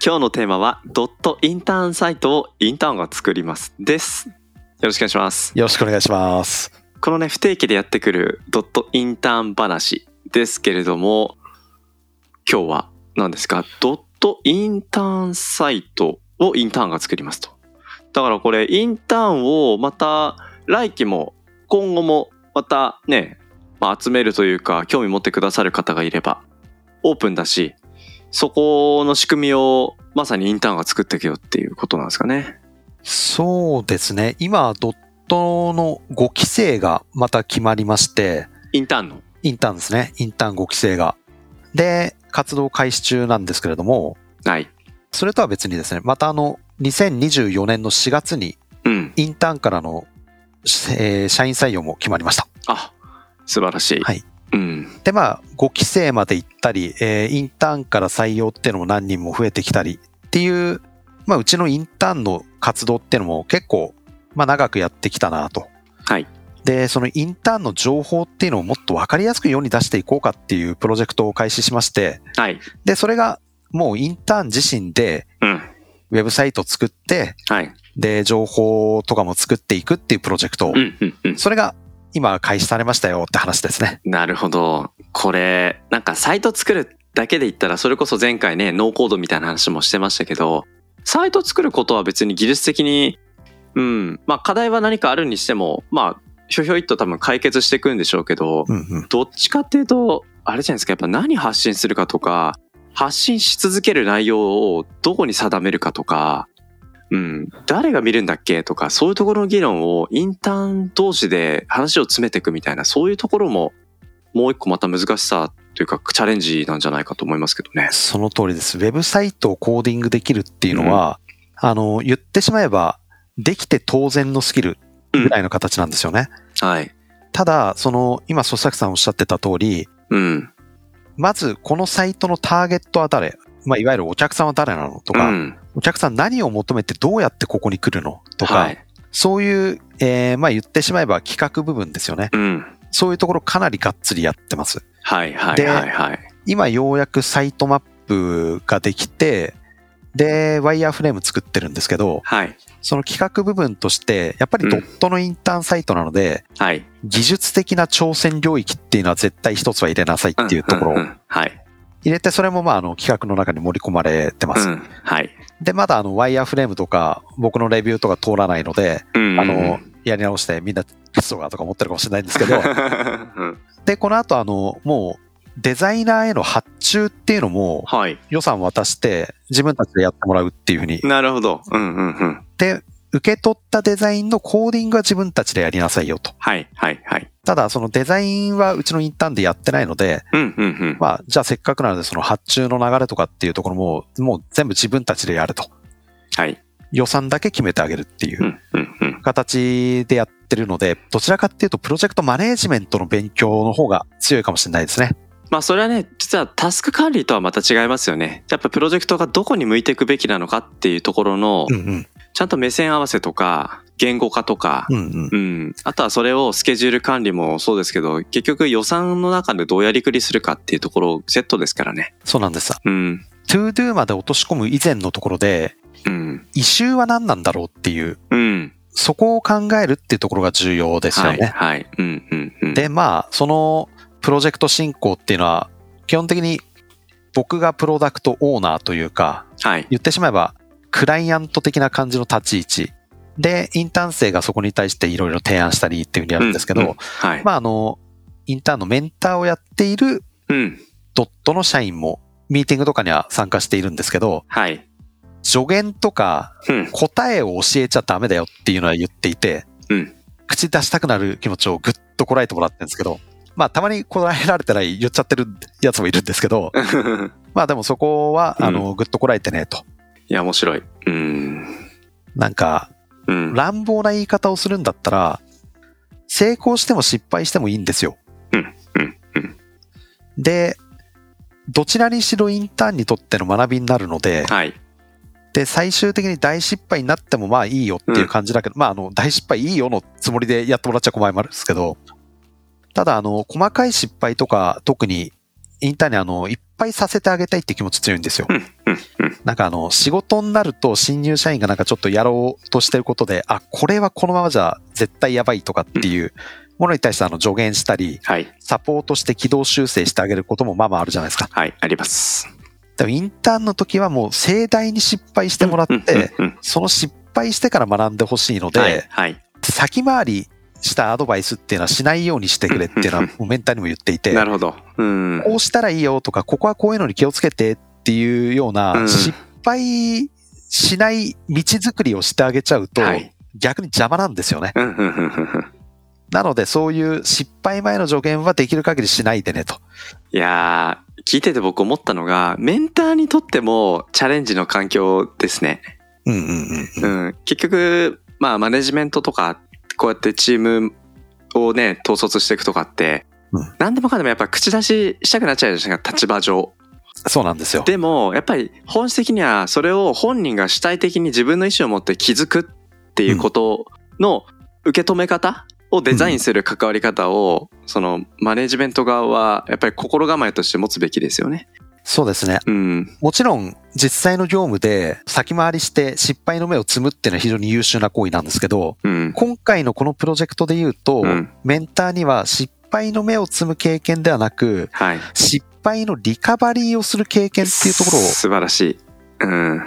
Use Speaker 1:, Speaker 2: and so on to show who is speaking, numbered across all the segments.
Speaker 1: 今日のテーマはドットインターンサイトをインターンが作りますです。よろしくお願いします。
Speaker 2: よろしくお願いします。
Speaker 1: このね不定期でやってくるドットインターン話ですけれども今日は何ですか？ドットインターンサイトをインターンが作りますと。だからこれインターンをまた来期も今後もまたね、まあ、集めるというか興味持ってくださる方がいればオープンだしそこの仕組みをまさにインターンが作っていくよっていうことなんですかね。
Speaker 2: そうですね。今、ドットの5期生がまた決まりまして、
Speaker 1: インターンの？
Speaker 2: インターンですね。インターン5期生が。で、活動開始中なんですけれども、
Speaker 1: はい。
Speaker 2: それとは別にですね、またあの、2024年の4月に
Speaker 1: うん。
Speaker 2: インターンからの、えー社員採用も決まりました。
Speaker 1: あ、素晴らしい。
Speaker 2: はい。
Speaker 1: うん。
Speaker 2: で、まあ、5期生まで行ったり、えーインターンから採用っていうのも何人も増えてきたりっていう、まあ、うちのインターンの活動っていうのも結構、まあ、長くやってきたなと。
Speaker 1: はい。
Speaker 2: で、そのインターンの情報っていうのをもっとわかりやすく世に出していこうかっていうプロジェクトを開始しまして、
Speaker 1: はい。
Speaker 2: で、それがもうインターン自身で
Speaker 1: うん。
Speaker 2: ウェブサイトを作って、
Speaker 1: はい。
Speaker 2: で、情報とかも作っていくっていうプロジェクト。
Speaker 1: うん。うん。うん。
Speaker 2: それが今開始されましたよって話ですね。
Speaker 1: なるほど。これ、なんかサイト作るだけで言ったら、それこそ前回ね、ノーコードみたいな話もしてましたけど、サイト作ることは別に技術的に、うん。まあ課題は何かあるにしても、まあ、ひょひょいっと多分解決していくんでしょうけど、
Speaker 2: うんうん。
Speaker 1: どっちかっていうと、あれじゃないですか、やっぱ何発信するかとか、発信し続ける内容をどこに定めるかとか、うん、誰が見るんだっけとか、そういうところの議論をインターン同士で話を詰めていくみたいな、そういうところも、もう一個また難しさというか、チャレンジなんじゃないかと思いますけどね。
Speaker 2: その通りです。ウェブサイトをコーディングできるっていうのは、あの、言ってしまえば、できて当然のスキルぐらいの形なんですよね。
Speaker 1: はい。
Speaker 2: ただ、その、今、曽崎さんおっしゃってた通り、
Speaker 1: うん。
Speaker 2: まず、このサイトのターゲットは誰？まあ、いわゆるお客さんは誰なのとか、
Speaker 1: うん。
Speaker 2: お客さん何を求めてどうやってここに来るのとか、
Speaker 1: はい。
Speaker 2: そういう、えーまあ言ってしまえば企画部分ですよね。
Speaker 1: うん。
Speaker 2: そういうところかなりがっつりやってます。
Speaker 1: はいはい
Speaker 2: で
Speaker 1: はいはい。
Speaker 2: 今ようやくサイトマップができて、で、ワイヤーフレーム作ってるんですけど、
Speaker 1: はい。
Speaker 2: その企画部分として、やっぱりドットのインターンサイトなので、
Speaker 1: はい。
Speaker 2: 技術的な挑戦領域っていうのは絶対一つは入れなさいっていうところ
Speaker 1: はい。
Speaker 2: 入れて、それもまああの企画の中に盛り込まれてます。
Speaker 1: うん。はい。
Speaker 2: で、まだあのワイヤーフレームとか僕のレビューとか通らないので、
Speaker 1: うん
Speaker 2: あの、やり直してみんなテストがとか思ってるかもしれないんですけど、
Speaker 1: うん
Speaker 2: で、この後あの、もうデザイナーへの発注っていうのも
Speaker 1: はい。
Speaker 2: 予算渡して自分たちでやってもらうっていうふうに。
Speaker 1: なるほど。うんうんうん。
Speaker 2: で、受け取ったデザインのコーディングは自分たちでやりなさいよと。
Speaker 1: はいはいはい。
Speaker 2: ただ、そのデザインはうちのインターンでやってないので、
Speaker 1: うんうんうん。
Speaker 2: まあ、じゃあせっかくなのでその発注の流れとかっていうところも、もう全部自分たちでやると。
Speaker 1: はい。
Speaker 2: 予算だけ決めてあげるっていううん
Speaker 1: うんうん。
Speaker 2: 形でやってるので、どちらかっていうとプロジェクトマネージメントの勉強の方が強いかもしれないですね。
Speaker 1: まあそれはね、実はタスク管理とはまた違いますよね。やっぱプロジェクトがどこに向いていくべきなのかっていうところの
Speaker 2: う、んうん。
Speaker 1: ちゃんと目線合わせとか、言語化とか
Speaker 2: う、んうん。
Speaker 1: うん。あとはそれをスケジュール管理もそうですけど、結局予算の中でどうやりくりするかっていうところセットですからね。
Speaker 2: そうなんです。
Speaker 1: うん。
Speaker 2: to do まで落とし込む以前のところで、
Speaker 1: うん。
Speaker 2: 異臭は何なんだろうっていう、
Speaker 1: うん。
Speaker 2: そこを考えるっていうところが重要ですよ
Speaker 1: はい。
Speaker 2: ね。
Speaker 1: はい。うんうんうん。
Speaker 2: で、まあ、そのプロジェクト進行っていうのは、基本的に僕がプロダクトオーナーというか、
Speaker 1: はい。
Speaker 2: 言ってしまえば、クライアント的な感じの立ち位置。で、インターン生がそこに対していろいろ提案したりっていうふうにやるんですけど、
Speaker 1: うんうんはい。
Speaker 2: まあ、あの、インターンのメンターをやっている
Speaker 1: うん。
Speaker 2: ドットの社員も、ミーティングとかには参加しているんですけど、
Speaker 1: はい。
Speaker 2: 助言とか
Speaker 1: うん。
Speaker 2: 答えを教えちゃダメだよっていうのは言っていて、
Speaker 1: うん
Speaker 2: 口出したくなる気持ちをぐっとこらえてもらってるんですけど、まあたまにこらえられてない言っちゃってるやつもいるんですけど、まあでもそこは、
Speaker 1: うん
Speaker 2: あの、ぐっとこらえてねと。
Speaker 1: いや、面白い。うん。
Speaker 2: なんか、
Speaker 1: うん。
Speaker 2: 乱暴な言い方をするんだったら、成功しても失敗してもいいんですよ。
Speaker 1: うんうんうん
Speaker 2: で、どちらにしろインターンにとっての学びになるので、
Speaker 1: はい。
Speaker 2: で、最終的に大失敗になってもまあいいよっていう感じだけど、まああの、大失敗いいよのつもりでやってもらっちゃ困りますけど、ただあの、細かい失敗とか、特にインターンにあの、いっぱいさせてあげたいって気持ち強いんですよ。
Speaker 1: うんうんうん。
Speaker 2: なんかあの、仕事になると新入社員がなんかちょっとやろうとしてることで、あ、これはこのままじゃ絶対やばいとかっていうものに対してあの助言したり、
Speaker 1: はい。
Speaker 2: サポートして軌道修正してあげることもまあまああるじゃないですか。
Speaker 1: はい。あります。
Speaker 2: でもインターンの時はもう盛大に失敗してもらって、その失敗してから学んでほしいので、
Speaker 1: はい。はい。
Speaker 2: 先回りしたアドバイスっていうのはしないようにしてくれっていうのはもうメンターにも言っていて、
Speaker 1: なるほど。うん。
Speaker 2: こうしたらいいよとか、ここはこういうのに気をつけてっていうよう
Speaker 1: う
Speaker 2: なん失敗しない道作りをしてあげちゃうと、
Speaker 1: はい。
Speaker 2: 逆に邪魔なんですよね。なのでそういう失敗前の助言はできる限りしないでねと。
Speaker 1: いやー、聞いてて僕思ったのが、メンターにとってもチャレンジの環境ですね。
Speaker 2: うんうんうんうん。
Speaker 1: うん。結局、まあ、マネジメントとか、こうやってチームをね、統率していくとかって、
Speaker 2: うん
Speaker 1: 何でもかんでもやっぱ口出ししたくなっちゃうじゃないですか、立場上。
Speaker 2: そうなんですよ。
Speaker 1: でも、やっぱり本質的にはそれを本人が主体的に自分の意思を持って気づくっていうことの受け止め方をデザインする関わり方を、そのマネジメント側はやっぱり心構えとして持つべきですよね。
Speaker 2: そうですね。
Speaker 1: うん。
Speaker 2: もちろん実際の業務で先回りして失敗の目を摘むっていうのは非常に優秀な行為なんですけど、
Speaker 1: うん。
Speaker 2: 今回のこのプロジェクトで言うと、
Speaker 1: うん
Speaker 2: メンターには失敗の目を摘む経験ではなく、
Speaker 1: はい。
Speaker 2: 失敗のリカバリーをする経験っていうところを
Speaker 1: 素晴らしい。うん。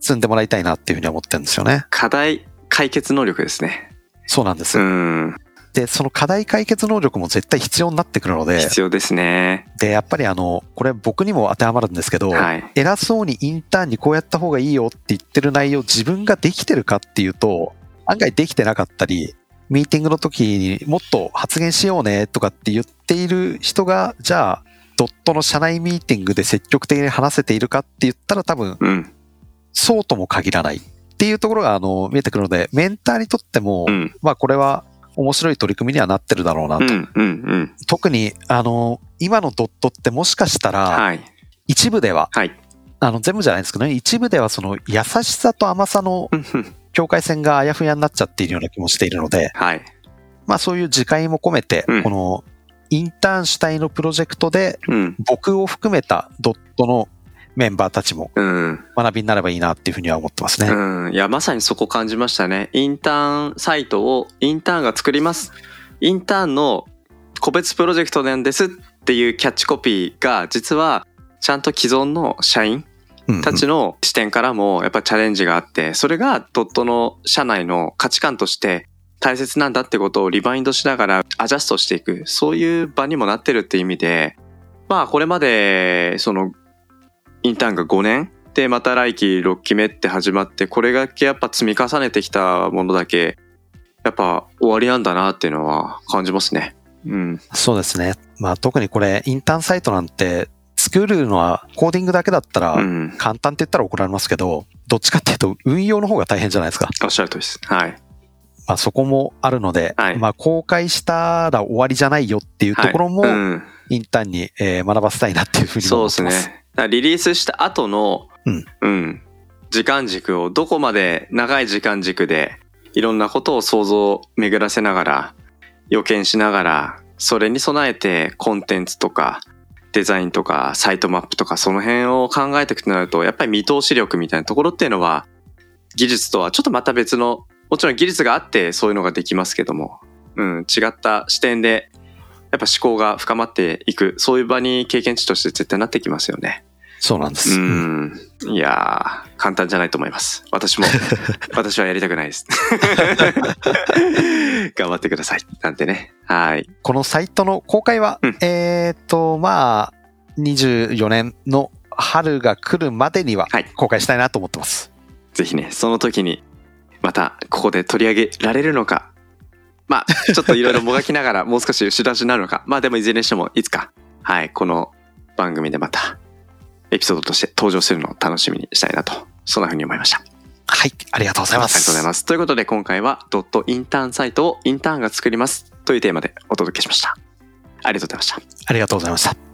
Speaker 2: 積んでもらいたいなっていうふうに思ってるんですよね。
Speaker 1: 課題解決能力ですね。
Speaker 2: そうなんです。
Speaker 1: うん。
Speaker 2: で、その課題解決能力も絶対必要になってくるので、
Speaker 1: 必要ですね。
Speaker 2: で、やっぱりあの、これ僕にも当てはまるんですけど、
Speaker 1: はい。
Speaker 2: 偉そうにインターンにこうやった方がいいよって言ってる内容自分ができてるかっていうと、案外できてなかったり、ミーティングの時にもっと発言しようねとかって言っている人が、じゃあ、ドットの社内ミーティングで積極的に話せているかって言ったら多分、
Speaker 1: うん。
Speaker 2: そうとも限らないっていうところがあの見えてくるので、メンターにとっても、
Speaker 1: うん。
Speaker 2: まあこれは面白い取り組みにはなってるだろうなと。
Speaker 1: うん。うん。うん。
Speaker 2: 特に、あの、今のドットってもしかしたら、
Speaker 1: はい。
Speaker 2: 一部では、
Speaker 1: はい。
Speaker 2: あの、全部じゃないですけどね、一部ではその優しさと甘さの境界線があやふやになっちゃっているような気もしているので、
Speaker 1: はい。
Speaker 2: まあそういう自戒も込めて、
Speaker 1: うん
Speaker 2: このインターン主体のプロジェクトで
Speaker 1: うん。
Speaker 2: 僕を含めたドットのメンバーたちも
Speaker 1: うん。
Speaker 2: 学びになればいいなっていうふうには思ってますね。
Speaker 1: うん。いや、まさにそこ感じましたね。インターンサイトをインターンが作ります。インターンの個別プロジェクトなんですっていうキャッチコピーが、実はちゃんと既存の社員たちの視点からもやっぱチャレンジがあって、それがドットの社内の価値観として大切なんだってことをリバインドしながらアジャストしていく、そういう場にもなってるって意味で、まあこれまでそのインターンが5年でまた来期6期目って始まって、これだけやっぱ積み重ねてきたものだけ、やっぱ終わりなんだなっていうのは感じますね。うん。
Speaker 2: そうですね。まあ特にこれインターンサイトなんて作るのはコーディングだけだったら
Speaker 1: うん。
Speaker 2: 簡単って言ったら怒られますけど、どっちかっていうと運用の方が大変じゃないですか。
Speaker 1: おっしゃるとりです。はい。
Speaker 2: まあそこもあるので、
Speaker 1: はい。
Speaker 2: まあ公開したら終わりじゃないよっていうところも
Speaker 1: はい。うん。
Speaker 2: インターンに、えー学ばせたいなっていうふうに思ってます。
Speaker 1: ですね。リリースした後の、
Speaker 2: うん。
Speaker 1: 時間軸をどこまで長い時間軸でいろんなことを想像巡らせながら予見しながらそれに備えてコンテンツとかデザインとかサイトマップとかその辺を考えていくとなるとやっぱり見通し力みたいなところっていうのは技術とはちょっとまた別のもちろん技術があってそういうのができますけども、うん、違った視点でやっぱ思考が深まっていくそういう場に経験値として絶対なってきますよね。
Speaker 2: そうなんです。
Speaker 1: うん。いやー、簡単じゃないと思います。私も、私はやりたくないです。頑張ってください。なんてね。はい。
Speaker 2: このサイトの公開は、
Speaker 1: うん
Speaker 2: えーっと、まあ、24年の春が来るまでには
Speaker 1: はい
Speaker 2: 公開したいなと思ってます。
Speaker 1: ぜひね、その時に、また、ここで取り上げられるのか。まあ、ちょっといろいろもがきながら、もう少し後出しになるのか。まあでも、いずれにしても、いつか、はい、この番組でまた、エピソードとして登場するのを楽しみにしたいなとそんな風に思いました。
Speaker 2: はい、ありがとうございます。
Speaker 1: ありがとうございます。ということで今回はドットインターンサイトをインターンが作りますというテーマでお届けしました。ありがとうございました。
Speaker 2: ありがとうございました。